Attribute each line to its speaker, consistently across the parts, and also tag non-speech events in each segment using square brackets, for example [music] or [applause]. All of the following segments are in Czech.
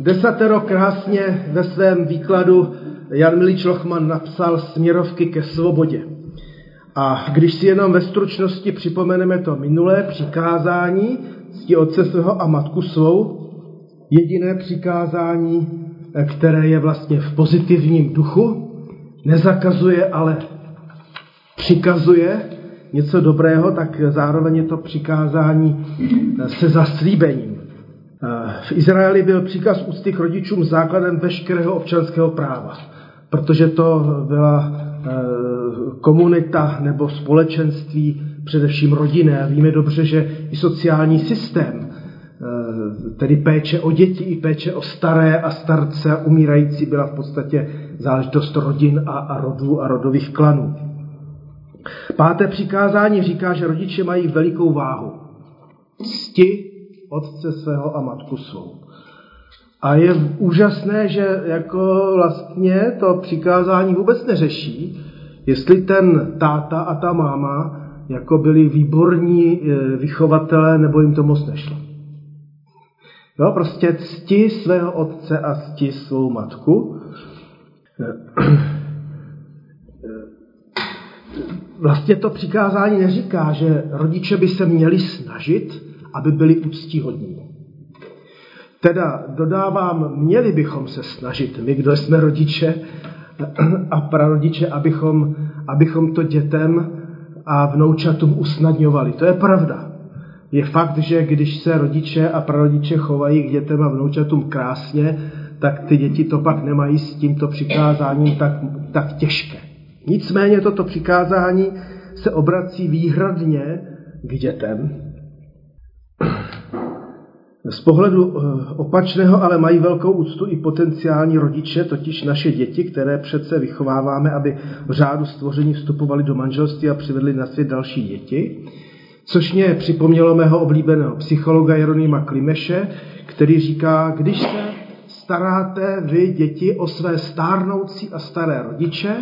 Speaker 1: Desatero krásně ve svém výkladu Jan Milič Lochman napsal směrovky ke svobodě. A když si jenom ve stručnosti připomeneme to minulé přikázání, cti otce svého a matku svou, jediné přikázání, které je vlastně v pozitivním duchu, nezakazuje, ale přikazuje něco dobrého, tak zároveň je to přikázání se zaslíbením. V Izraeli byl příkaz úcty k rodičům základem veškerého občanského práva, protože to byla eh, komunita nebo společenství, především rodinné. Víme dobře, že i sociální systém, eh, tedy péče o děti i péče o staré a starce a umírající byla v podstatě záležitost rodin a, a rodů a rodových klanů. Páté přikázání říká, že rodiče mají velikou váhu. Cti otce svého a matku svou. A je úžasné, že jako vlastně to přikázání vůbec neřeší, jestli ten táta a ta máma jako byli výborní e, vychovatelé, nebo jim to moc nešlo. Jo, prostě cti svého otce a cti svou matku. [clears throat] Vlastně to přikázání neříká, že rodiče by se měli snažit, aby byli úctihodní. Teda dodávám, měli bychom se snažit, my, kdo jsme rodiče [clears throat] a prarodiče, abychom, abychom to dětem a vnoučatům usnadňovali. To je pravda. Je fakt, že když se rodiče a prarodiče chovají k dětem a vnoučatům krásně, tak ty děti to pak nemají s tímto přikázáním tak, tak těžké. Nicméně toto přikázání se obrací výhradně k dětem, z pohledu eh, opačného ale mají velkou úctu i potenciální rodiče, totiž naše děti, které přece vychováváme, aby v řádu stvoření vstupovali do manželství a přivedli na svět další děti. Což mě připomnělo mého oblíbeného psychologa Jeronýma Klimeše, který říká, když se staráte vy děti o své stárnoucí a staré rodiče,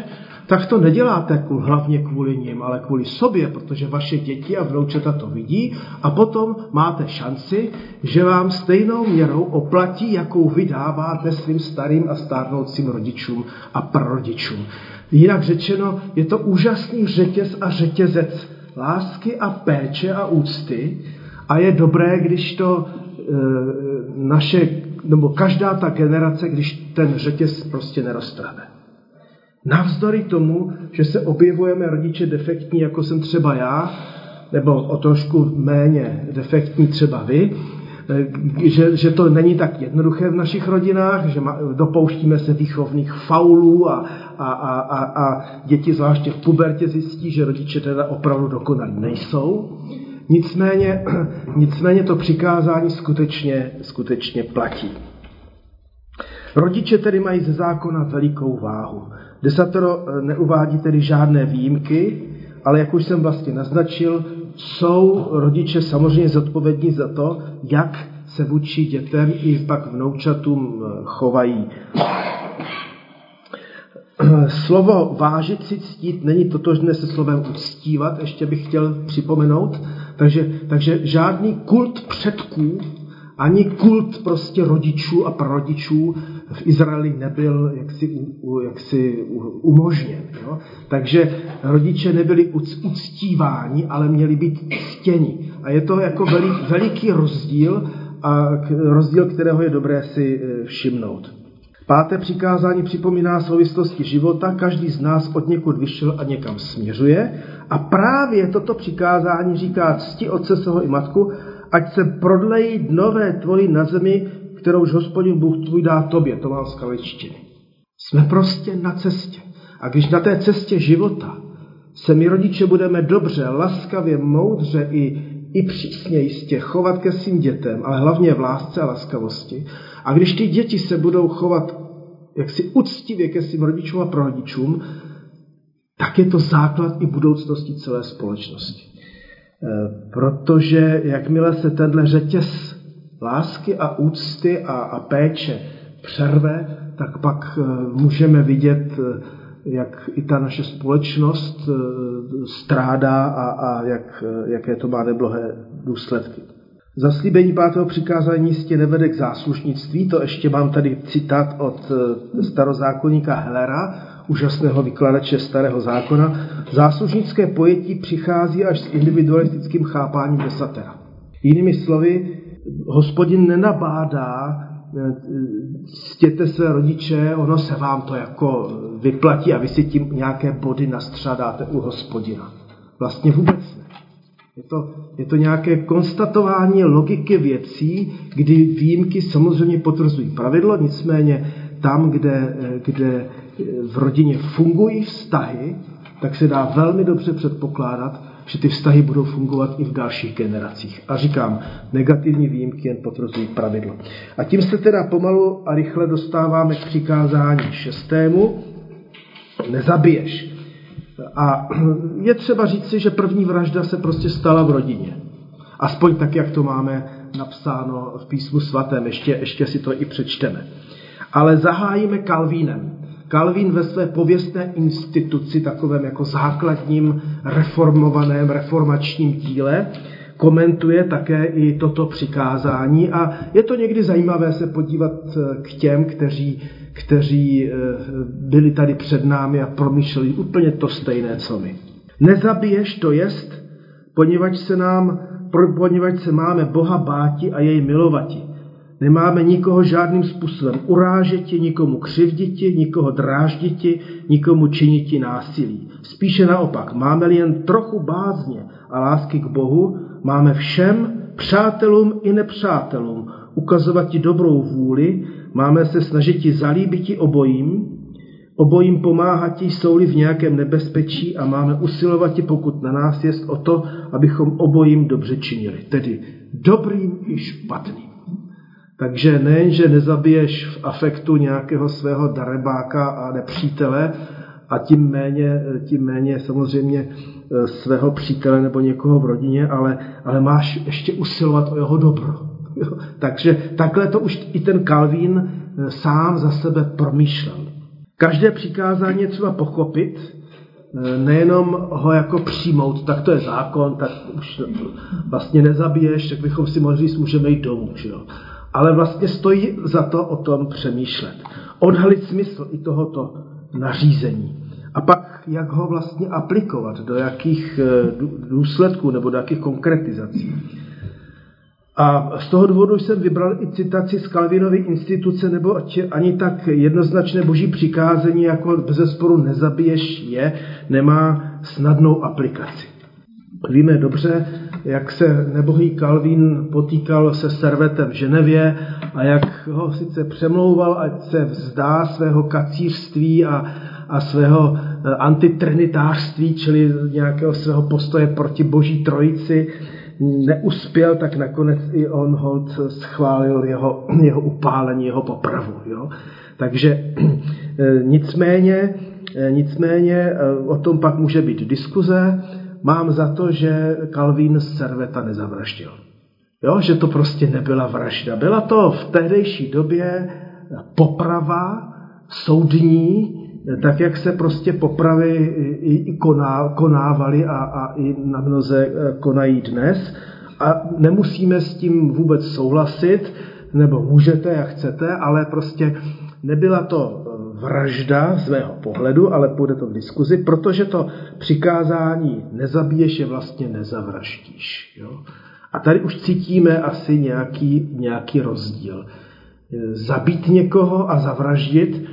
Speaker 1: tak to neděláte hlavně kvůli ním, ale kvůli sobě, protože vaše děti a vnoučata to vidí a potom máte šanci, že vám stejnou měrou oplatí, jakou vydáváte svým starým a stárnoucím rodičům a prarodičům. Jinak řečeno, je to úžasný řetěz a řetězec lásky a péče a úcty a je dobré, když to e, naše, nebo každá ta generace, když ten řetěz prostě neroztrhne. Navzdory tomu, že se objevujeme rodiče defektní, jako jsem třeba já, nebo o trošku méně defektní třeba vy, eh, že, že to není tak jednoduché v našich rodinách, že dopouštíme se výchovných faulů a, a, a, a, a děti zvláště v pubertě zjistí, že rodiče teda opravdu dokonalí nejsou. Nicméně, [clears throat] nicméně to přikázání skutečně, skutečně platí. Rodiče tedy mají ze zákona velikou váhu. Desatero eh, neuvádí tedy žádné výjimky, ale jak už jsem vlastně naznačil, jsou rodiče samozřejmě zodpovědní za to, jak se vůči dětem i pak vnoučatům eh, chovají. [clears throat] Slovo vážit si ctít není totožné se slovem uctívat, ještě bych chtěl připomenout. Takže, takže žádný kult předků, ani kult prostě rodičů a prarodičů v Izraeli nebyl jaksi, jaksi umožněn. Jo? Takže rodiče nebyli uctíváni, ale měli být ctěni. A je to jako velik, veliký rozdíl, a rozdíl, kterého je dobré si e, všimnout. Páté přikázání připomíná souvislosti života, každý z nás od někud vyšel a někam směřuje. A právě toto přikázání říká cti otce svého i matku, ať se prodlejí dnové tvoji na zemi, kterouž hospodin Bůh tvůj dá tobě. To mám z. Jsme prostě na cestě. A když na té cestě života se my rodiče budeme dobře, laskavě, moudře i, i přísně jistě chovat ke svým dětem, ale hlavně v lásce a laskavosti. A když ty děti se budou chovat jaksi uctivě ke svým rodičům a prarodičům, tak je to základ i budoucnosti celé společnosti. E, protože jakmile se tenhle řetěz lásky a úcty a, a péče přerve, tak pak eh, můžeme vidět, eh, jak i ta naše společnost eh, strádá a, a jak, jaké to má neblohé důsledky. Zaslíbení pátého přikázání jistě nevede k záslužnictví, to ještě mám tady citát od starozákonníka Hellera, úžasného vykladače starého zákona. Záslužnické pojetí přichází až s individualistickým chápáním desatera. Jinými slovy, hospodin nenabádá, stěte se rodiče, ono se vám to jako vyplatí a vy si tím nějaké body nastřádáte u hospodina. Vlastně vůbec ne. Je to, je to nějaké konstatování logiky věcí, kdy výjimky samozřejmě potvrzují pravidlo, nicméně tam, kde, kde v rodině fungují vztahy, tak se dá velmi dobře předpokládat, že ty vztahy budou fungovat i v dalších generacích. A říkám, negativní výjimky jen potvrzují pravidlo. A tím se teda pomalu a rychle dostáváme k přikázání šestému. Nezabiješ. A je třeba říci, že první vražda se prostě stala v rodině. Aspoň tak, jak to máme napsáno v písmu svatém. Ještě, ještě si to i přečteme. Ale zahájíme Kalvínem. Kalvín ve své pověstné instituci, takovém jako základním reformovaném reformačním díle, komentuje také i toto přikázání a je to někdy zajímavé se podívat eh, k těm, kteří, kteří eh, byli tady před námi a promýšleli úplně to stejné, co my. Nezabiješ to jest, poněvadž se nám, poněvadž se máme Boha báti a jej milovati. Nemáme nikoho žádným způsobem urážeti, nikomu křivditi, nikoho drážditi, nikomu činiti násilí. Spíše naopak, máme-li jen trochu bázně a lásky k Bohu, máme všem, přátelům i nepřátelům, ukazovat ti dobrou vůli, máme se snažit ti zalíbit ti obojím, obojím pomáhat ti, jsou-li v nějakém nebezpečí a máme usilovat ti, pokud na nás jest o to, abychom obojím dobře činili, tedy dobrým i špatným. Takže nejen, že nezabiješ v afektu nějakého svého darebáka a nepřítele, a tím méně, tím méně samozřejmě e, svého přítele nebo někoho v rodině, ale, ale máš ještě usilovat o jeho dobro. [laughs] Jo? Takže takhle to už i ten Kalvín e, sám za sebe promýšlel. Každé přikázání je třeba pochopit, e, nejenom ho jako přijmout, tak to je zákon, tak už vlastně nezabiješ, tak bychom si mohli říct, můžeme jít domů. Že jo? Ale vlastně stojí za to o tom přemýšlet. Odhalit smysl i tohoto nařízení. A pak, jak ho vlastně aplikovat, do jakých eh, důsledků nebo do jakých konkretizací. A z toho důvodu jsem vybral i citaci z Kalvinovy instituce, nebo ani tak jednoznačné boží přikázení, jako bez sporu nezabiješ je, nemá snadnou aplikaci. Víme dobře, jak se nebohý Kalvín potýkal se servetem v Ženevě a jak ho sice přemlouval, ať se vzdá svého kacířství a, a svého eh, antitrinitářství, čili nějakého svého postoje proti boží trojici, neuspěl, tak nakonec i on hold schválil jeho, [clears throat] jeho upálení, jeho popravu. Jo? Takže eh, nicméně, eh, nicméně o tom pak může být diskuze, mám za to, že Kalvín Serveta nezavraždil. Jo, že to prostě nebyla vražda. Byla to v tehdejší době poprava soudní, tak jak se prostě popravy i koná, konávaly a, a i na mnoze e, konají dnes. A nemusíme s tím vůbec souhlasit, nebo můžete, jak chcete, ale prostě nebyla to vražda z mého pohledu, ale půjde to v diskuzi, protože to přikázání nezabiješ je vlastně nezavraždíš. Jo? A tady už cítíme asi nějaký, nějaký rozdíl. Zabít někoho a zavraždit,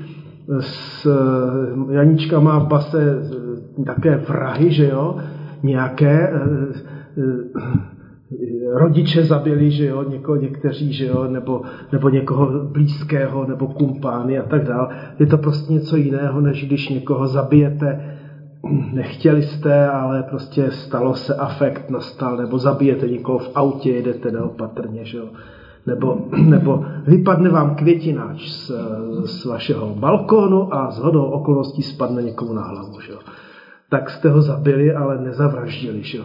Speaker 1: s, Janička má v base také vrahy, že jo, nějaké, eh, eh, rodiče zabili, že jo, někoho, někteří, že jo, nebo, nebo někoho blízkého, nebo kumpány a tak dále. Je to prostě něco jiného, než když někoho zabijete, nechtěli jste, ale prostě stalo se afekt, nastal, nebo zabijete někoho v autě, jedete neopatrně, že jo. Nebo, nebo vypadne vám květináč z, z vašeho balkónu a z hodou okolností spadne někomu na hlavu, že jo. Tak jste ho zabili, ale nezavraždili, že jo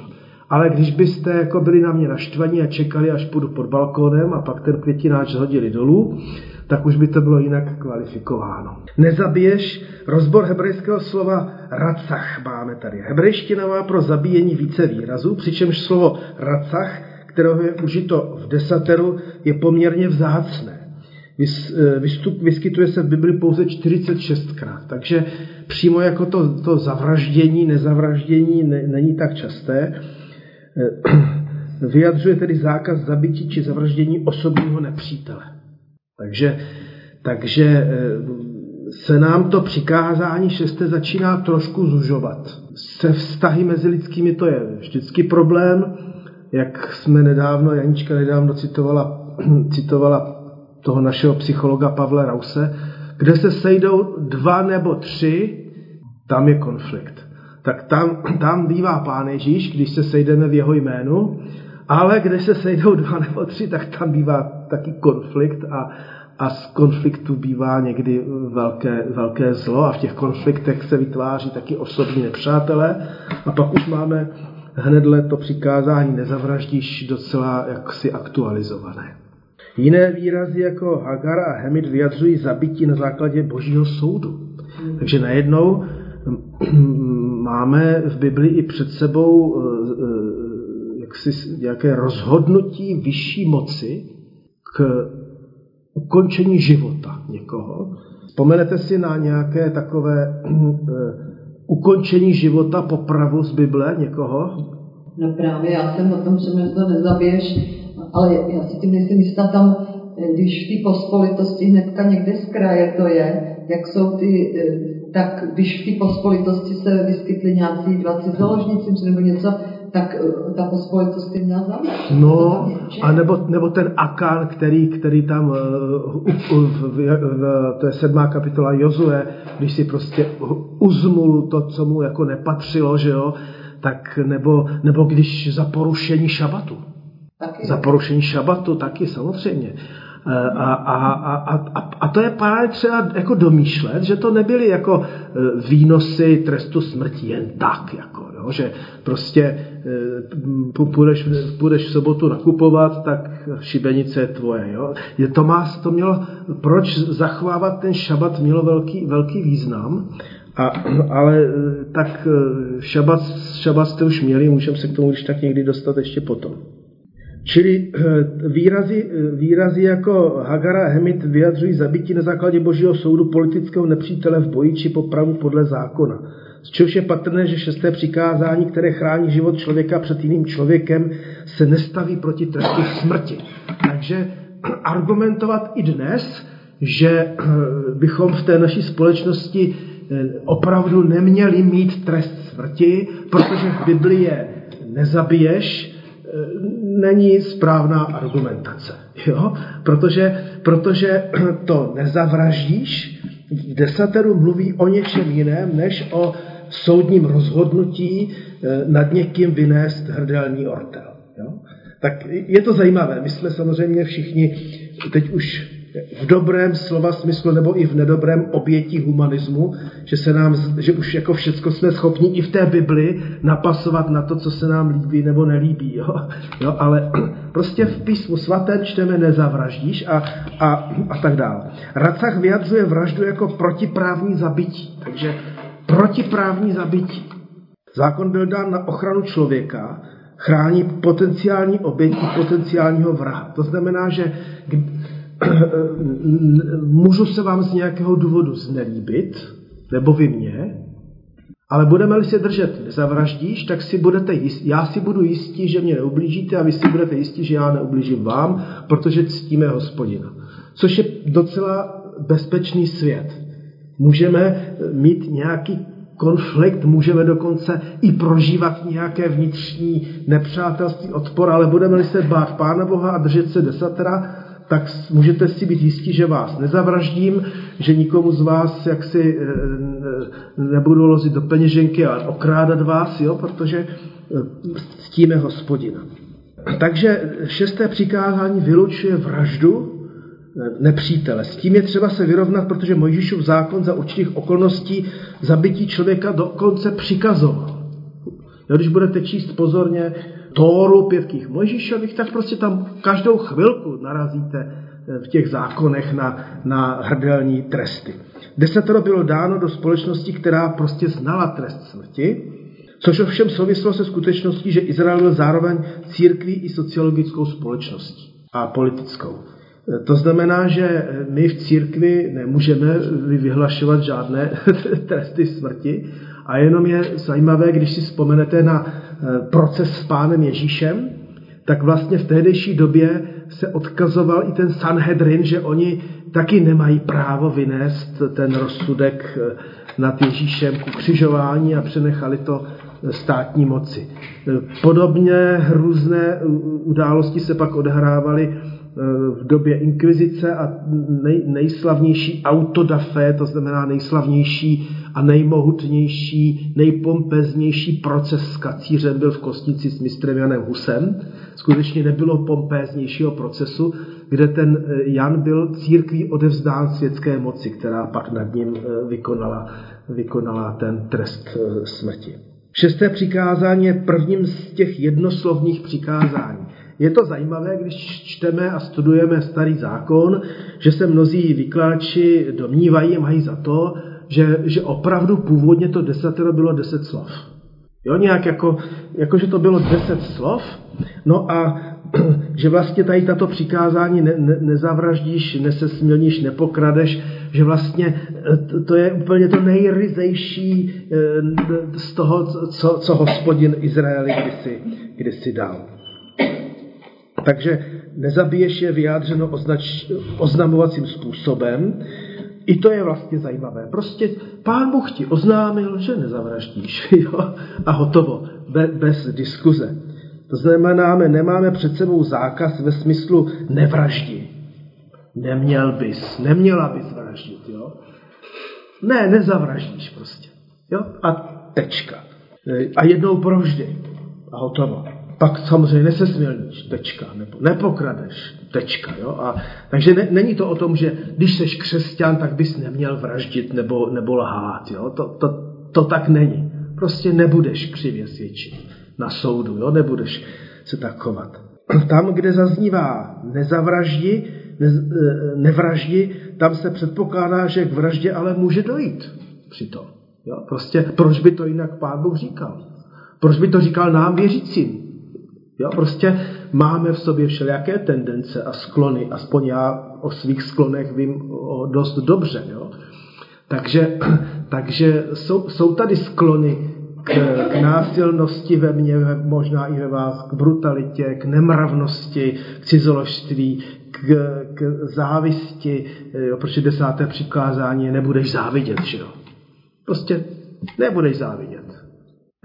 Speaker 1: ale když byste jako byli na mě naštvaní a čekali, až půjdu pod balkónem a pak ten květináč hodili dolů, tak už by to bylo jinak kvalifikováno. Nezabiješ, rozbor hebrejského slova racach máme tady. Hebrejština má pro zabíjení více výrazů, přičemž slovo racach, kterého je užito v desateru, je poměrně vzácné. Eh, vystup, vyskytuje se v Bibli pouze 46krát, takže přímo jako to, to zavraždění, nezavraždění ne, není tak časté. Eh, [clears throat] vyjadřuje tedy zákaz zabití či zavraždění osobního nepřítele. Takže, takže eh, se nám to přikázání šesté začíná trošku zužovat. Se vztahy mezi lidskými to je vždycky problém, jak jsme nedávno, Janička nedávno citovala, [clears throat] citovala toho našeho psychologa Pavla Rause, kde se sejdou dva nebo tři, tam je konflikt. Tak tam, tam bývá Pán Ježíš, když se sejdeme v jeho jménu, ale když se sejdou dva nebo tři, tak tam bývá taky konflikt a, a z konfliktu bývá někdy velké, velké zlo a v těch konfliktech se vytváří taky osobní nepřátelé a pak už máme hnedle to přikázání nezavraždíš docela jaksi aktualizované. Jiné výrazy jako Hagar a Hemid vyjadřují zabití na základě božího soudu. Takže najednou [clears throat] máme v Bibli i před sebou eh, eh, jaksi nějaké rozhodnutí vyšší moci k ukončení života někoho. Vzpomenete si na nějaké takové eh, ukončení života, popravu z Bible někoho?
Speaker 2: No právě, já jsem o tom to nezabiješ, ale já si tím nejsem jistá tam, když v té pospolitosti hnedka někde z kraje to je, jak jsou ty, eh, tak když v té pospolitosti se vyskytly nějací dva cizoložníci nebo něco, tak eh, ta pospolitost je měla zavřít.
Speaker 1: No, a nebo, nebo ten Akan, který, který tam, uh, v, v, v, to je sedmá kapitola Jozue, když si prostě uzmul to, co mu jako nepatřilo, že jo, tak nebo, nebo když za porušení šabatu. Taky. Za porušení šabatu taky samozřejmě. E, a, a, a, a, a to je právě třeba jako domýšlet, že to nebyly jako e, výnosy trestu smrti jen tak, jako, jo, že prostě e, půjdeš, půjdeš v sobotu nakupovat, tak šibenice je tvoje. Jo. To, má, to mělo, proč zachovávat ten šabat mělo velký, velký význam, a, ale tak šabat, šabat jste už měli, můžeme se k tomu když tak někdy dostat ještě potom. Čili eh, výrazy, eh, výrazy jako Hagara a Hemit vyjadřují zabití na základě božího soudu politického nepřítele v boji či popravu podle zákona. Z čehož je patrné, že šesté přikázání, které chrání život člověka před jiným člověkem, se nestaví proti trestu smrti. Takže [clears throat] argumentovat i dnes, že eh, bychom v té naší společnosti opravdu neměli mít trest smrti, protože v Biblii je nezabiješ, není správná argumentace. Jo? Protože, protože [clears throat] to nezavraždíš, v desateru mluví o něčem jiném, než o soudním rozhodnutí eh, nad někým vynést hrdelní ortel. Jo? Tak je to zajímavé. My jsme samozřejmě všichni teď už v dobrém slova smyslu nebo i v nedobrém obětí humanismu, že, se nám, že už jako všecko jsme schopni i v té Bibli napasovat na to, co se nám líbí nebo nelíbí. Jo? Jo, ale [clears throat] prostě v písmu svatém čteme nezavraždíš a, a, a tak dále. Racach vyjadřuje vraždu jako protiprávní zabití. Takže protiprávní zabití. Zákon byl dán na ochranu člověka, chrání potenciální oběti potenciálního vraha. To znamená, že [clears throat] můžu se vám z nějakého důvodu znelíbit, nebo vy mě, ale budeme-li se držet zavraždíš, tak si budete jistí, já si budu jistí, že mě neublížíte a vy si budete jistí, že já neublížím vám, protože ctíme hospodina. Což je docela bezpečný svět. Můžeme mít nějaký konflikt, můžeme dokonce i prožívat nějaké vnitřní nepřátelství, odpor, ale budeme-li se bát Pána Boha a držet se desatera, tak můžete si být jistí, že vás nezavraždím, že nikomu z vás jaksi eh, nebudu lozit do peněženky a okrádat vás, jo, protože eh, ctíme hospodina. Takže šesté přikázání vylučuje vraždu eh, nepřítele. S tím je třeba se vyrovnat, protože Mojžíšův zákon za určitých okolností zabití člověka dokonce přikazoval. Když budete číst pozorně Tóru pětkých Mojžíšových, tak prostě tam každou chvilku narazíte eh, v těch zákonech na, na hrdelní tresty. Desetero bylo dáno do společnosti, která prostě znala trest smrti. Což ovšem souvislo se skutečností, že Izrael byl zároveň církví i sociologickou společností a politickou. To znamená, že my v církvi nemůžeme vyhlašovat žádné [laughs] tresty smrti a jenom je zajímavé, když si vzpomenete na eh, proces s pánem Ježíšem, tak vlastně v tehdejší době se odkazoval i ten Sanhedrin, že oni taky nemají právo vynést ten rozsudek eh, nad Ježíšem ku křižování a přenechali to státní moci. Podobně různé události se pak odehrávaly eh, v době inkvizice a nej, nejslavnější autodafé, to znamená nejslavnější a nejmohutnější, nejpompeznější proces s kacířem byl v Kostnici s mistrem Janem Husem. Skutečně nebylo pompéznějšího procesu, kde ten eh, Jan byl církví odevzdán světské moci, která pak nad ním eh, vykonala, vykonala ten trest smrti. Šesté přikázání je prvním z těch jednoslovných přikázání. Je to zajímavé, když čteme a studujeme starý zákon, že se mnozí vykláči domnívají a mají za to, že, že opravdu původně to desatero bylo deset slov. Jo, nějak jako, jako, že to bylo deset slov, no a [clears throat] že vlastně tady tato přikázání ne, ne, nezavraždíš, nesesmilníš, nepokradeš, že vlastně eh, to je úplně to nejryzejší eh, z toho, co, co hospodin Izraeli kdysi, kdysi dal. Takže nezabiješ je vyjádřeno označ, oznamovacím způsobem. I to je vlastně zajímavé. Prostě pán Bůh ti oznámil, že nezavraždíš. [laughs] Jo? A hotovo. Be, bez diskuze. To znamená, nemáme před sebou zákaz ve smyslu nevraždi. Neměl bys, neměla bys vraždit, jo? Ne, nezavraždíš prostě. Jo? A tečka. A jednou provždy. A hotovo. Pak samozřejmě nesesmělníš, tečka, nebo nepokradeš, tečka. Jo? A, takže ne, není to o tom, že když jsi křesťan, tak bys neměl vraždit nebo, nebo lhát. Jo? To, to, to tak není. Prostě nebudeš křivě svědčit na soudu, jo? nebudeš se tak chovat. Tam, kde zaznívá nezavraždi, ne, e, nevraždi, tam se předpokládá, že k vraždě ale může dojít přitom. Jo? Prostě proč by to jinak Pán Bůh říkal? Proč by to říkal nám věřícím? Jo? Prostě máme v sobě všelijaké tendence a sklony, aspoň já o svých sklonech vím o dost dobře. Jo? Takže, [clears throat] takže jsou, jsou tady sklony k, k násilnosti ve mně, možná i ve vás, k brutalitě, k nemravnosti, k cizoložství, k, k závisti, jo, protože desáté přikázání nebudeš závidět, že jo. Prostě nebudeš závidět.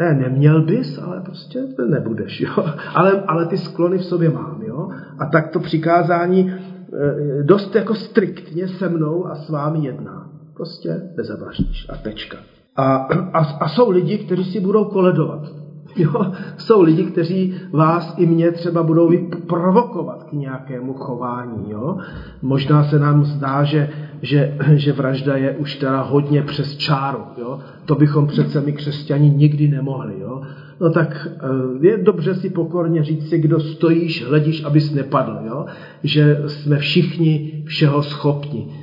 Speaker 1: Ne, neměl bys, ale prostě nebudeš, jo. [laughs] Ale, ale ty sklony v sobě mám, jo. A tak to přikázání e, dost jako striktně se mnou a s vámi jedná. Prostě nezavraždíš a tečka. A, a, a jsou lidi, kteří si budou koledovat. [laughs] Jo? Jsou lidi, kteří vás i mě třeba budou provokovat k nějakému chování. Jo? Možná se nám zdá, že, že, že vražda je už teda hodně přes čáru. Jo? To bychom přece my křesťani nikdy nemohli. Jo? No tak eh, je dobře si pokorně říct si, kdo stojíš, hledíš, abys nepadl. Jo? Že jsme všichni všeho schopni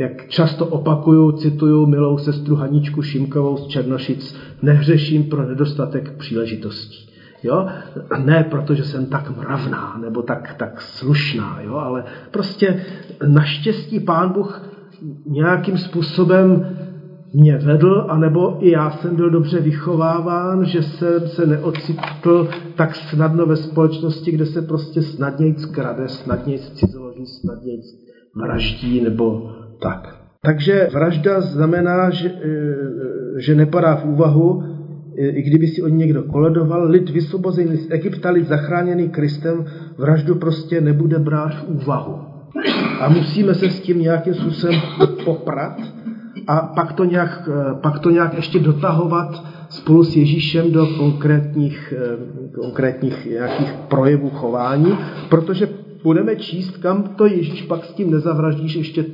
Speaker 1: jak často opakuju, cituju milou sestru Haničku Šimkovou z Černošic, nehřeším pro nedostatek příležitostí. Jo? Ne protože jsem tak mravná nebo tak, tak slušná, jo? ale prostě naštěstí pán Bůh nějakým způsobem mě vedl, anebo i já jsem byl dobře vychováván, že jsem se neocitl tak snadno ve společnosti, kde se prostě snadněji krade, snadněji cizoloží, snadněji vraždí nebo tak. Takže vražda znamená, že, e, že nepadá v úvahu, e, i kdyby si o ní někdo koledoval, lid vysvobozený z Egypta, lid zachráněný Kristem, vraždu prostě nebude brát v úvahu. A musíme se s tím nějakým způsobem poprat a pak to nějak, e, pak to nějak ještě dotahovat spolu s Ježíšem do konkrétních, konkrétních nějakých projevů chování, protože budeme číst, kam to Ježíš pak s tím nezavraždíš ještě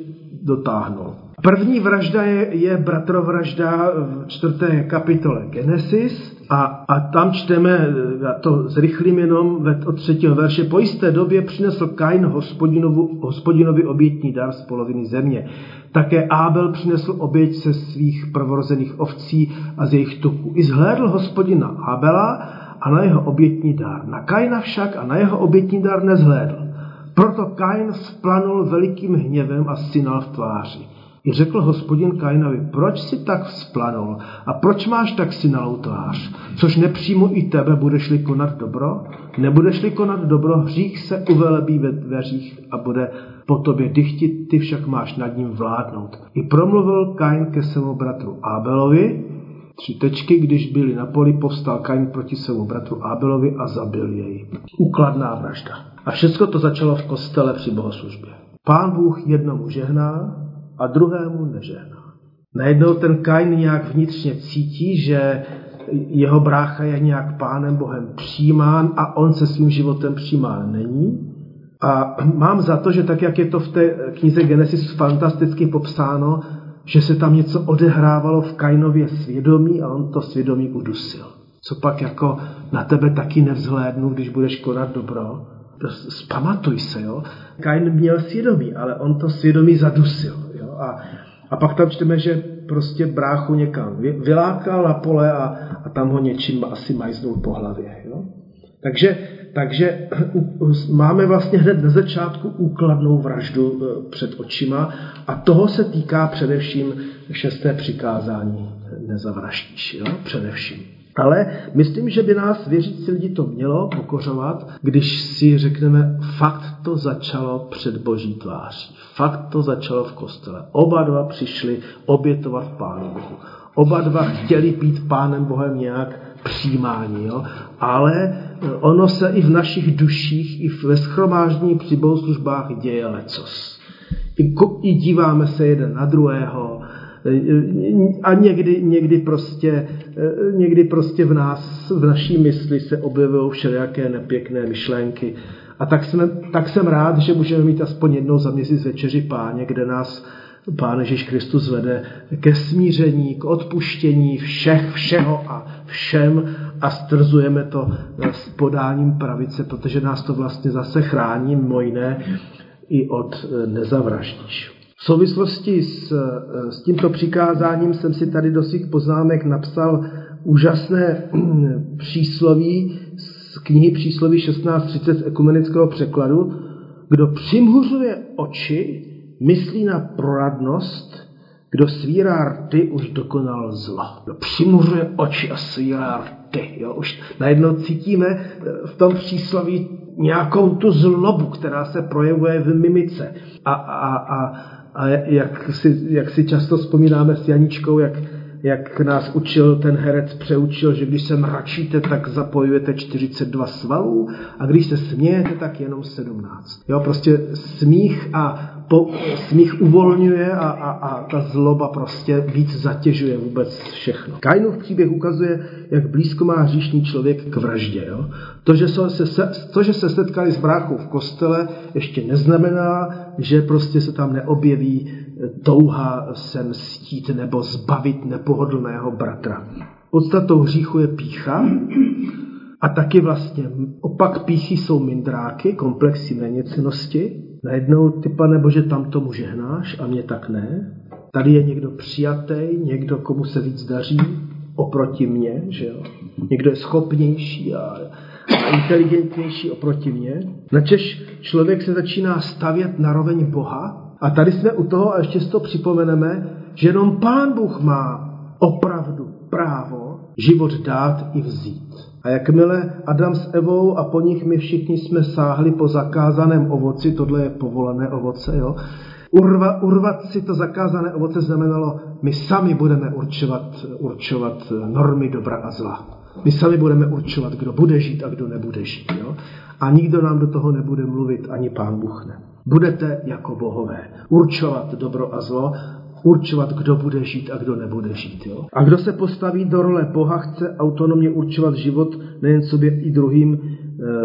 Speaker 1: dotáhnul. První vražda je, je bratrovražda v čtvrté kapitole Genesis a, a tam čteme, já to zrychlím jenom od třetího verše, po jisté době přinesl Kain hospodinovi obětní dar z poloviny země. Také Ábel přinesl oběť se svých prvorozených ovcí a z jejich tuku. I zhlédl hospodina Ábela a na jeho obětní dar. Na Kaina však a na jeho obětní dar nezhlédl. Proto Kain splanul velikým hněvem a synal v tváři. I řekl hospodin Kainovi, proč si tak vzplanul a proč máš tak synalou tvář? Což nepřímo i tebe budeš-li konat dobro? Nebudeš-li konat dobro, hřích se uvelebí ve dveřích a bude po tobě dychtit, ty však máš nad ním vládnout. I promluvil Kain ke svému bratru Ábelovi, tři tečky, když byli na poli, povstal Kain proti svému bratru Ábelovi a zabil jej. Ukladná vražda. A všechno to začalo v kostele při bohoslužbě. Pán Bůh jednomu žehná a druhému nežehná. Najednou ten Kain nějak vnitřně cítí, že jeho brácha je nějak pánem Bohem přijímán a on se svým životem přijímán není. A mám za to, že tak, jak je to v té knize Genesis fantasticky popsáno, že se tam něco odehrávalo v Kainově svědomí a on to svědomí udusil. Co pak jako na tebe taky nevzhlédnu, když budeš konat dobro? Spamatuj se, jo. Kain měl svědomí, ale on to svědomí zadusil, jo. A, a pak tam čteme, že prostě bráchu někam vylákal na pole a, a tam ho něčím asi majznul po hlavě, jo. Takže takže [clears throat] máme vlastně hned na začátku úkladnou vraždu e, před očima a toho se týká především šesté přikázání nezavraždíš, jo? především. Ale myslím, že by nás věřící lidi to mělo pokořovat, když si řekneme, fakt to začalo před boží tváří. Fakt to začalo v kostele. Oba dva přišli obětovat Pánu Bohu. Oba dva chtěli být Pánem Bohem nějak přijímání, jo? ale ono se i v našich duších, i ve schromáždění při bohoslužbách děje lecos. I, I díváme se jeden na druhého, a někdy, někdy, prostě, někdy prostě v nás, v naší mysli se objevují všelijaké nepěkné myšlenky. A tak, jsme, tak jsem rád, že můžeme mít aspoň jednou za měsíc večeři páně, kde nás Pán Ježíš Kristus vede ke smíření, k odpuštění všech, všeho a všem a strzujeme to s podáním pravice, protože nás to vlastně zase chrání, mimo jiné, i od e, nezavraždíš. V souvislosti s, e, s tímto přikázáním jsem si tady do svých poznámek napsal úžasné přísloví z knihy Přísloví 1630 z ekumenického překladu. Kdo přimhuřuje oči, myslí na proradnost, kdo svírá rty, už dokonal zlo. Kdo přimuřuje oči a svírá rty. Jo? Už najednou cítíme eh, v tom přísloví nějakou tu zlobu, která se projevuje v mimice. A, a, a, a jak, si, jak si často vzpomínáme s Janičkou, jak jak nás učil ten herec, přeučil, že když se mračíte, tak zapojujete 42 svalů a když se smějete, tak jenom 17. Jo, prostě smích a po, smích uvolňuje a, a, a ta zloba prostě víc zatěžuje vůbec všechno. Kainův příběh ukazuje, jak blízko má hříšný člověk k vraždě. Jo? To, že se, se, to, že se setkali s bráchou v kostele, ještě neznamená, že prostě se tam neobjeví touha se mstít nebo zbavit nepohodlného bratra. Podstatou hříchu je pícha a taky vlastně opak píchy jsou mindráky, komplexy méněcenosti. Najednou ty, pane Bože, tam tomu žehnáš a mě tak ne. Tady je někdo přijatý, někdo, komu se víc daří, oproti mně, že jo. Někdo je schopnější a, a inteligentnější oproti mně. Načež člověk se začíná stavět na roveň Boha a tady jsme u toho, a ještě si to připomeneme, že jenom Pán Bůh má opravdu právo život dát i vzít. A jakmile Adam s Evou a po nich my všichni jsme sáhli po zakázaném ovoci, tohle je povolené ovoce, jo, Urva, urvat si to zakázané ovoce znamenalo, my sami budeme určovat, určovat normy dobra a zla. My sami budeme určovat, kdo bude žít a kdo nebude žít. Jo? A nikdo nám do toho nebude mluvit, ani pán Bůh ne. Budete jako bohové určovat dobro a zlo, určovat, kdo bude žít a kdo nebude žít. Jo? A kdo se postaví do role Boha, chce autonomně určovat život nejen sobě i druhým,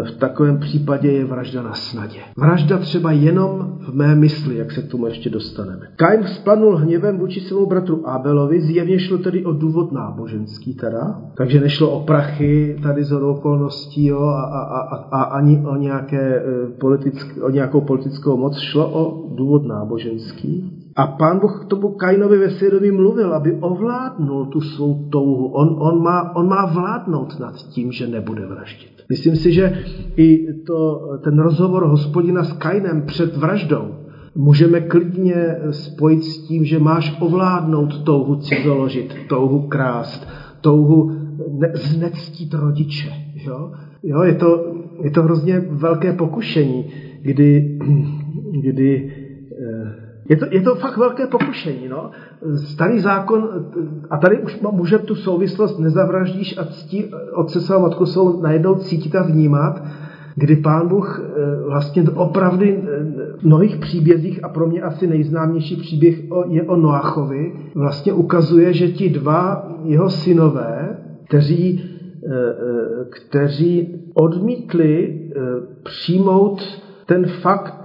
Speaker 1: v takovém případě je vražda na snadě. Vražda třeba jenom v mé mysli, jak se k tomu ještě dostaneme. Kain splanul hněvem vůči svému bratru Abelovi, zjevně šlo tedy o důvod náboženský teda, takže nešlo o prachy tady z okolností jo, a, a, a, a, ani o, nějaké, e, politick, o nějakou politickou moc, šlo o důvod náboženský. A pán Bůh k tomu Kainovi ve svědomí mluvil, aby ovládnul tu svou touhu. On, on, má, on má vládnout nad tím, že nebude vraždit. Myslím si, že i to, ten rozhovor hospodina s Kainem před vraždou můžeme klidně spojit s tím, že máš ovládnout touhu cizoložit, touhu krást, touhu ne, znectít rodiče. Jo? Jo, je, to, je to hrozně velké pokušení, kdy, kdy je to, je to fakt velké pokušení. No? Starý zákon, a tady už může tu souvislost nezavraždíš a ctí otce svého matku jsou najednou cítit a vnímat, kdy pán Bůh eh, vlastně opravdu eh, v mnohých příbězích a pro mě asi nejznámější příběh je o Noachovi, vlastně ukazuje, že ti dva jeho synové, kteří, eh, kteří odmítli přijmout ten fakt,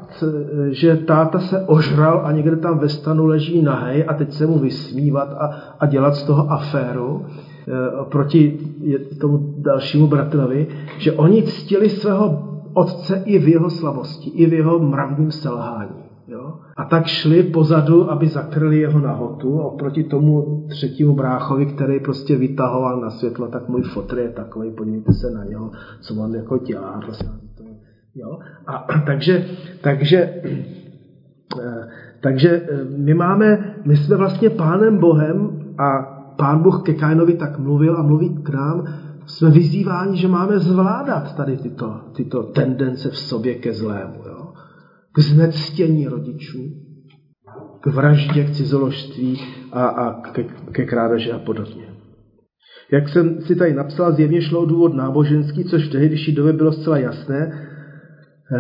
Speaker 1: že táta se ožral a někde tam ve stanu leží nahej a teď se mu vysmívat a, a dělat z toho aféru e, proti tomu dalšímu bratrovi, že oni ctili svého otce i v jeho slavosti, i v jeho mravním selhání. Jo? A tak šli pozadu, aby zakryli jeho nahotu oproti tomu třetímu bráchovi, který prostě vytahoval na světlo, tak můj fotr je takový, podívejte se na něho, co on jako dělá. Prostě Jo? A, [clears throat] takže, takže, eh, takže eh, my máme, my jsme vlastně pánem Bohem a pán Bůh ke Kainovi tak mluvil a mluví k nám, jsme vyzýváni, že máme zvládat tady tyto, tyto tendence v sobě ke zlému. Jo? K znectění rodičů, k vraždě, k cizoložství a, a ke, ke krádeži a podobně. Jak jsem si tady napsal, zjevně šlo o důvod náboženský, což v tehdejší době bylo zcela jasné,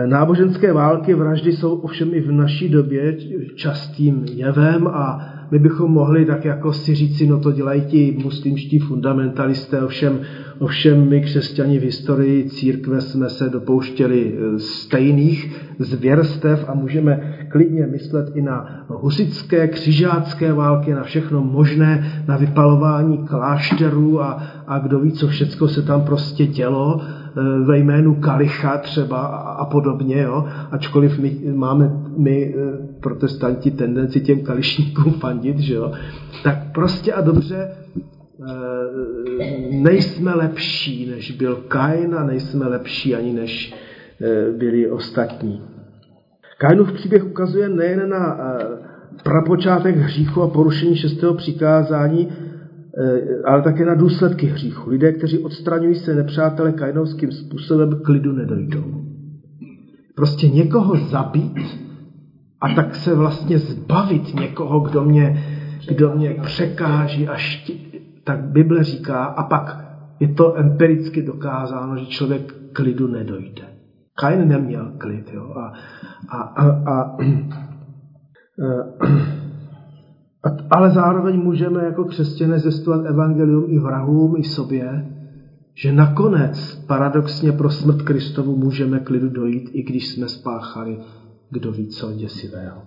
Speaker 1: náboženské války, vraždy jsou ovšem i v naší době častým jevem a my bychom mohli tak jako si říci, no to dělají ti muslimští fundamentalisté, ovšem, ovšem my křesťani v historii církve jsme se dopouštěli eh, stejných zvěrstev a můžeme klidně myslet i na husické, křižácké války, na všechno možné, na vypalování klášterů a, a kdo ví, co všecko se tam prostě dělo. Eh, ve jménu Kalicha třeba a podobně, jo? ačkoliv my máme my eh, protestanti tendenci těm kališníkům fandit, že jo? tak prostě a dobře eh, nejsme lepší, než byl Kain a nejsme lepší ani než byli ostatní. Kainův příběh ukazuje nejen na prapočátek hříchu a porušení šestého přikázání, Eh, ale také na důsledky hříchu. Lidé, kteří odstraňují se nepřátele kainovským způsobem, k lidu nedojdou. Prostě někoho zabít a tak se vlastně zbavit někoho, kdo mě, kdo mě překáží, až tak Bible říká, a pak je to empiricky dokázáno, že člověk k lidu nedojde. Kain neměl klid, jo, a, a, a, a, ale zároveň můžeme jako křesťané zjistovat evangelium i vrahům, i sobě, že nakonec paradoxně pro smrt Kristovu můžeme k lidu dojít, i když jsme spáchali kdo ví co děsivého.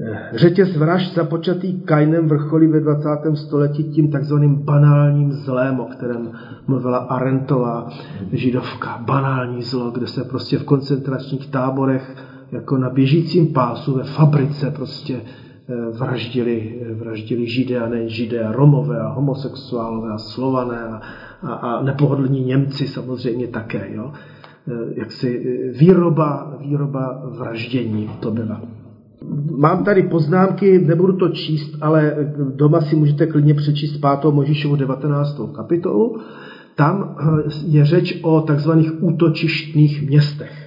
Speaker 1: Eh, řetěz vražd započatý Kainem vrcholí ve 20. století tím takzvaným banálním zlem, o kterém mluvila Arentová židovka. Banální zlo, kde se prostě v koncentračních táborech jako na běžícím pásu ve fabrice prostě vraždili, vraždili židé a nejen židé, a romové a homosexuálové a slované a, a, a nepohodlní Němci samozřejmě také. Jo? Jak si výroba, výroba vraždění to byla. Mám tady poznámky, nebudu to číst, ale doma si můžete klidně přečíst 5. Možíšovu 19. kapitolu. Tam je řeč o takzvaných útočištných městech.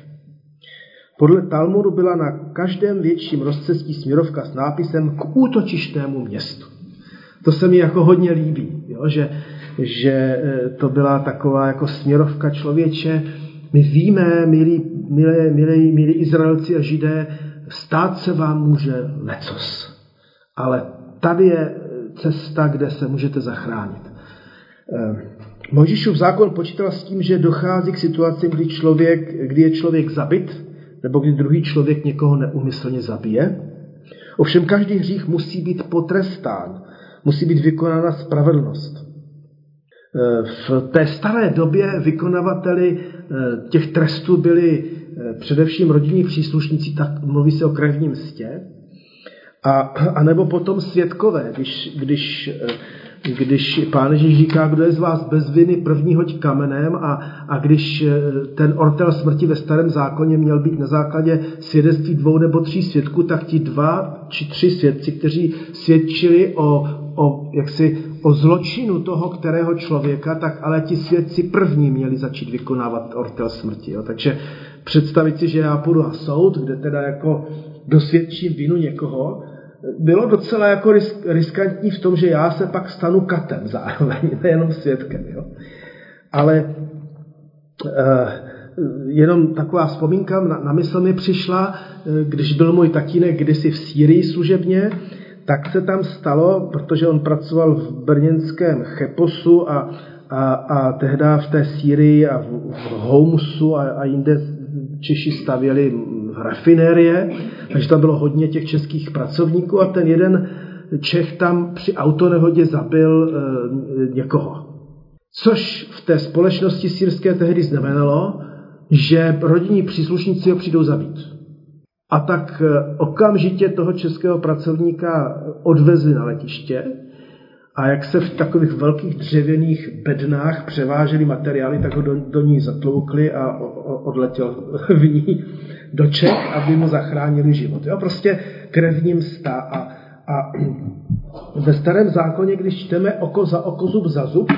Speaker 1: Podle Talmudu byla na každém větším rozcestí směrovka s nápisem k útočištnému městu. To se mi jako hodně líbí, jo? Že, že e, to byla taková jako směrovka člověče. My víme, milí, milí, milí, milí Izraelci a Židé, stát se vám může lecos. Ale tady je cesta, kde se můžete zachránit. E, Mojžíšův zákon počítal s tím, že dochází k situacím, kdy, člověk, kdy je člověk zabit, nebo kdy druhý člověk někoho neumyslně zabije. Ovšem každý hřích musí být potrestán, musí být vykonána spravedlnost. Eh, v té staré době vykonavateli eh, těch trestů byli eh, především rodinní příslušníci, tak mluví se o krevním mstě, a, a nebo potom svědkové, když, když, když pán Ježíš říká, kdo je z vás bez viny, první hoď kamenem a, a když ten ortel smrti ve starém zákoně měl být na základě svědectví dvou nebo tří svědků, tak ti dva či tři svědci, kteří svědčili o, o, jaksi, o zločinu toho, kterého člověka, tak ale ti svědci první měli začít vykonávat ortel smrti. Jo. Takže představit si, že já půjdu na soud, kde teda jako dosvědčím vinu někoho, bylo docela jako risk, riskantní v tom, že já se pak stanu katem zároveň, [laughs] nejenom svědkem. Jo. Ale eh, jenom taková vzpomínka na, na mysl mi přišla, eh, když byl můj tatínek kdysi v Sýrii služebně, tak se tam stalo, protože on pracoval v brněnském Cheposu a, a, a tehdy v té Sýrii a v, v Homsu a, a jinde Češi stavěli rafinérie, takže tam bylo hodně těch českých pracovníků a ten jeden Čech tam při autonehodě zabil e, někoho. Což v té společnosti sírské tehdy znamenalo, že rodinní příslušníci ho přijdou zabít. A tak eh, okamžitě toho českého pracovníka odvezli na letiště a jak se v takových velkých dřevěných bednách převážely materiály, tak ho do, do ní zatloukli a odletěl v ní do Čech, aby mu zachránili život. Jo, prostě krevním msta. A, a ve starém zákoně, když čteme oko za oko, zub za zub,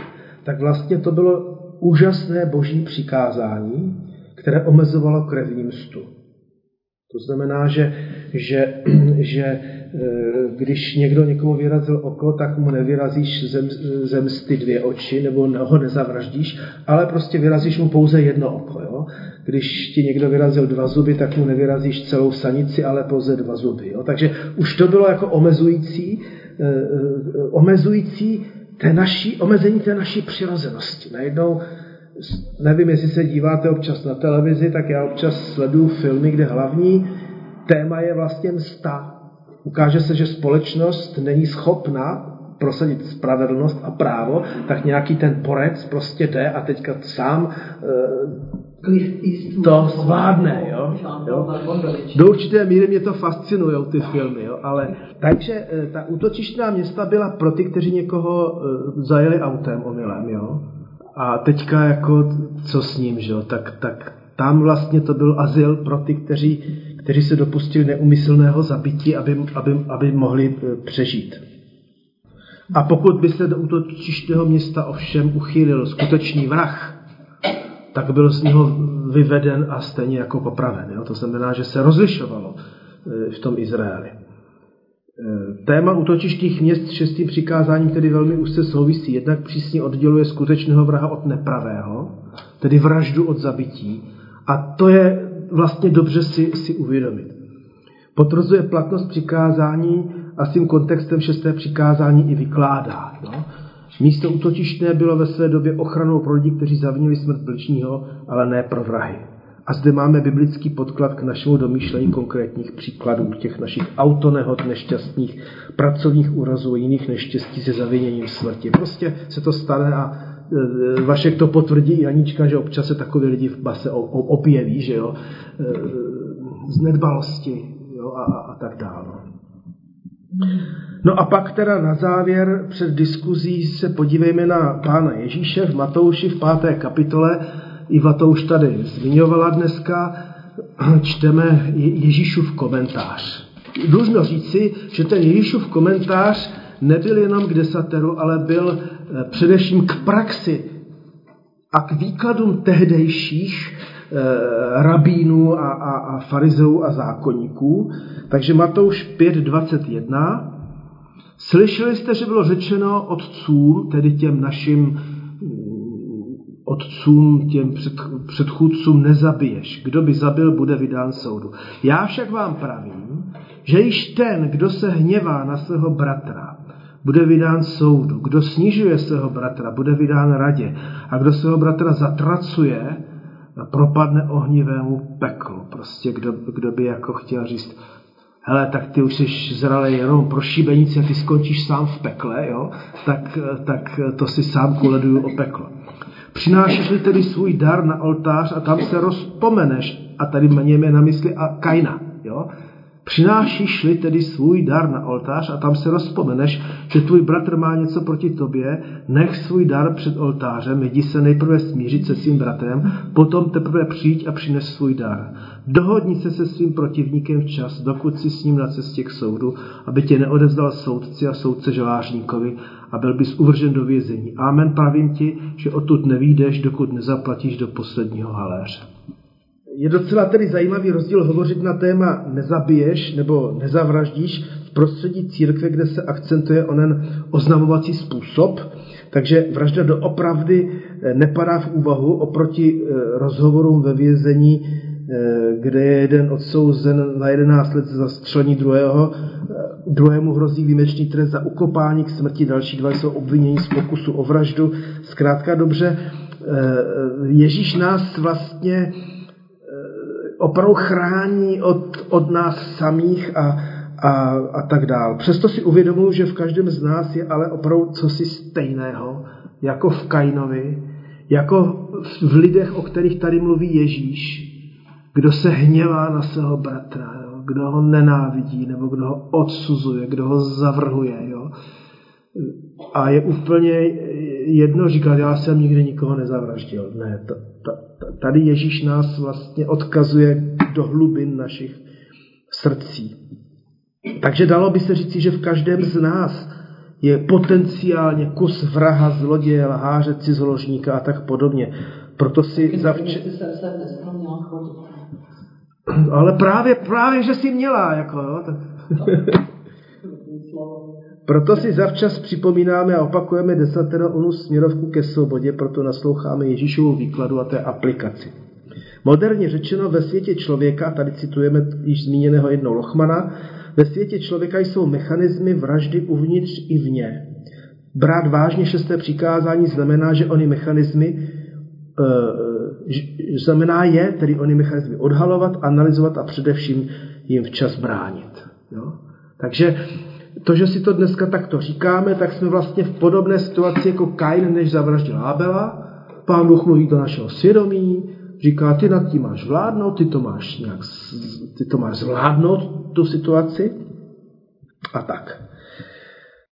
Speaker 1: tak vlastně to bylo úžasné boží přikázání, které omezovalo krevní mstu. To znamená, že, že, [clears throat] že e, když někdo někomu vyrazil oko, tak mu nevyrazíš zem, zemsty dvě oči, nebo ho nezavraždíš, ale prostě vyrazíš mu pouze jedno oko. Jo? Když ti někdo vyrazil dva zuby, tak mu nevyrazíš celou sanici, ale pouze dva zuby. Jo? Takže už to bylo jako omezující, e, e, omezující té naší, omezení té naší přirozenosti. Najednou nevím, jestli se díváte občas na televizi, tak já občas sleduju filmy, kde hlavní téma je vlastně msta. Ukáže se, že společnost není schopna prosadit spravedlnost a právo, tak nějaký ten porec prostě jde a teďka sám uh, to zvládne. Jo? Jo? Do určité míry mě to fascinují ty filmy, jo? ale takže eh, ta útočištná města byla pro ty, kteří někoho uh, zajeli autem omylem. Jo? A teďka jako, co s ním, že? Tak, tak tam vlastně to byl azyl pro ty, kteří, kteří se dopustili neumyslného zabití, aby, aby, aby mohli e, přežít. A pokud by se do útočištého města ovšem uchýlil skutečný vrah, tak byl z něho vyveden a stejně jako popraven. Jo? To znamená, že se rozlišovalo e, v tom Izraeli. Eh, téma útočištích měst šestým přikázáním tedy velmi úzce souvisí. Jednak přísně odděluje skutečného vraha od nepravého, tedy vraždu od zabití. A to je vlastně dobře si, si uvědomit. Potvrzuje platnost přikázání a s tím kontextem šesté přikázání i vykládá. No? Místo útočištné bylo ve své době ochranou pro lidi, kteří zavinili smrt bližního, ale ne pro vrahy. A zde máme biblický podklad k našemu domýšlení konkrétních příkladů těch našich autonehod, nešťastných, pracovních úrazů a jiných neštěstí se zaviněním smrti. Prostě se to stane a e, Vašek to potvrdí i Anička, že občas se takové lidi v base objeví, že jo, e, z nedbalosti jo, a, a, tak dále. No. no a pak teda na závěr před diskuzí se podívejme na Pána Ježíše v Matouši v páté kapitole, Iva to už tady zmiňovala dneska, [clears throat] čteme Ježíšův komentář. Dlužno říci, že ten Ježíšův komentář nebyl jenom k desateru, ale byl eh, především k praxi a k výkladům tehdejších eh, rabínů a, a, a farizeů a zákonníků. Takže Matouš 5.21. Slyšeli jste, že bylo řečeno otcům, tedy těm našim otcům, těm před, předchůdcům nezabiješ. Kdo by zabil, bude vydán soudu. Já však vám pravím, že již ten, kdo se hněvá na svého bratra, bude vydán soudu. Kdo snižuje svého bratra, bude vydán radě. A kdo svého bratra zatracuje, propadne ohnivému peklu. Prostě kdo, kdo by jako chtěl říct, hele, tak ty už jsi zralý jenom pro šibenici a ty skončíš sám v pekle, jo? Tak, tak to si sám kuleduju o peklo. Přinášeš-li tedy svůj dar na oltář a tam se rozpomeneš, a tady mějme na mysli a Kaina, jo? Přinášíš-li tedy svůj dar na oltář a tam se rozpomeneš, že tvůj bratr má něco proti tobě, nech svůj dar před oltářem, jdi se nejprve smířit se svým bratrem, potom teprve přijď a přines svůj dar. Dohodni se se svým protivníkem včas, dokud si s ním na cestě k soudu, aby tě neodevzdal soudci a soudce žalářníkovi a byl bys uvržen do vězení. Amen, pravím ti, že odtud nevídeš, dokud nezaplatíš do posledního haléře. Je docela tedy zajímavý rozdíl hovořit na téma nezabiješ nebo nezavraždíš v prostředí církve, kde se akcentuje onen oznamovací způsob. Takže vražda doopravdy eh, nepadá v úvahu oproti eh, rozhovorům ve vězení, eh, kde je jeden odsouzen na 11 let za střelení druhého, druhému hrozí výjimečný trest za ukopání k smrti, další dva jsou obvinění z pokusu o vraždu. Zkrátka dobře, Ježíš nás vlastně opravdu chrání od, od nás samých a, a, a tak dál. Přesto si uvědomuji, že v každém z nás je ale opravdu cosi stejného, jako v Kainovi, jako v lidech, o kterých tady mluví Ježíš, kdo se hněvá na svého bratra, jo? kdo ho nenávidí, nebo kdo ho odsuzuje, kdo ho zavrhuje. Jo? A je úplně jedno říkat, já jsem nikdy nikoho nezavraždil. Ne, to, tady Ježíš nás vlastně odkazuje do hlubin našich srdcí. Takže dalo by se říci, že v každém z nás je potenciálně kus vraha, zloděje, lháře, cizoložníka a tak podobně. Proto si zavče... Ale právě, právě, že si měla, jako, jo, tak... Proto si zavčas připomínáme a opakujeme desatero onu směrovku ke svobodě, proto nasloucháme Ježíšovu výkladu a té aplikaci. Moderně řečeno ve světě člověka, tady citujeme již zmíněného jednou Lochmana, ve světě člověka jsou mechanismy vraždy uvnitř i vně. Brát vážně šesté přikázání znamená, že ony mechanismy e, znamená je, tedy ony mechanismy odhalovat, analyzovat a především jim včas bránit. Jo? Takže to, že si to dneska takto říkáme, tak jsme vlastně v podobné situaci jako Kain, než zavraždil Abela. Pán Bůh mluví do našeho svědomí, říká, ty nad tím máš vládnout, ty to máš nějak, ty to máš zvládnout, tu situaci. A tak.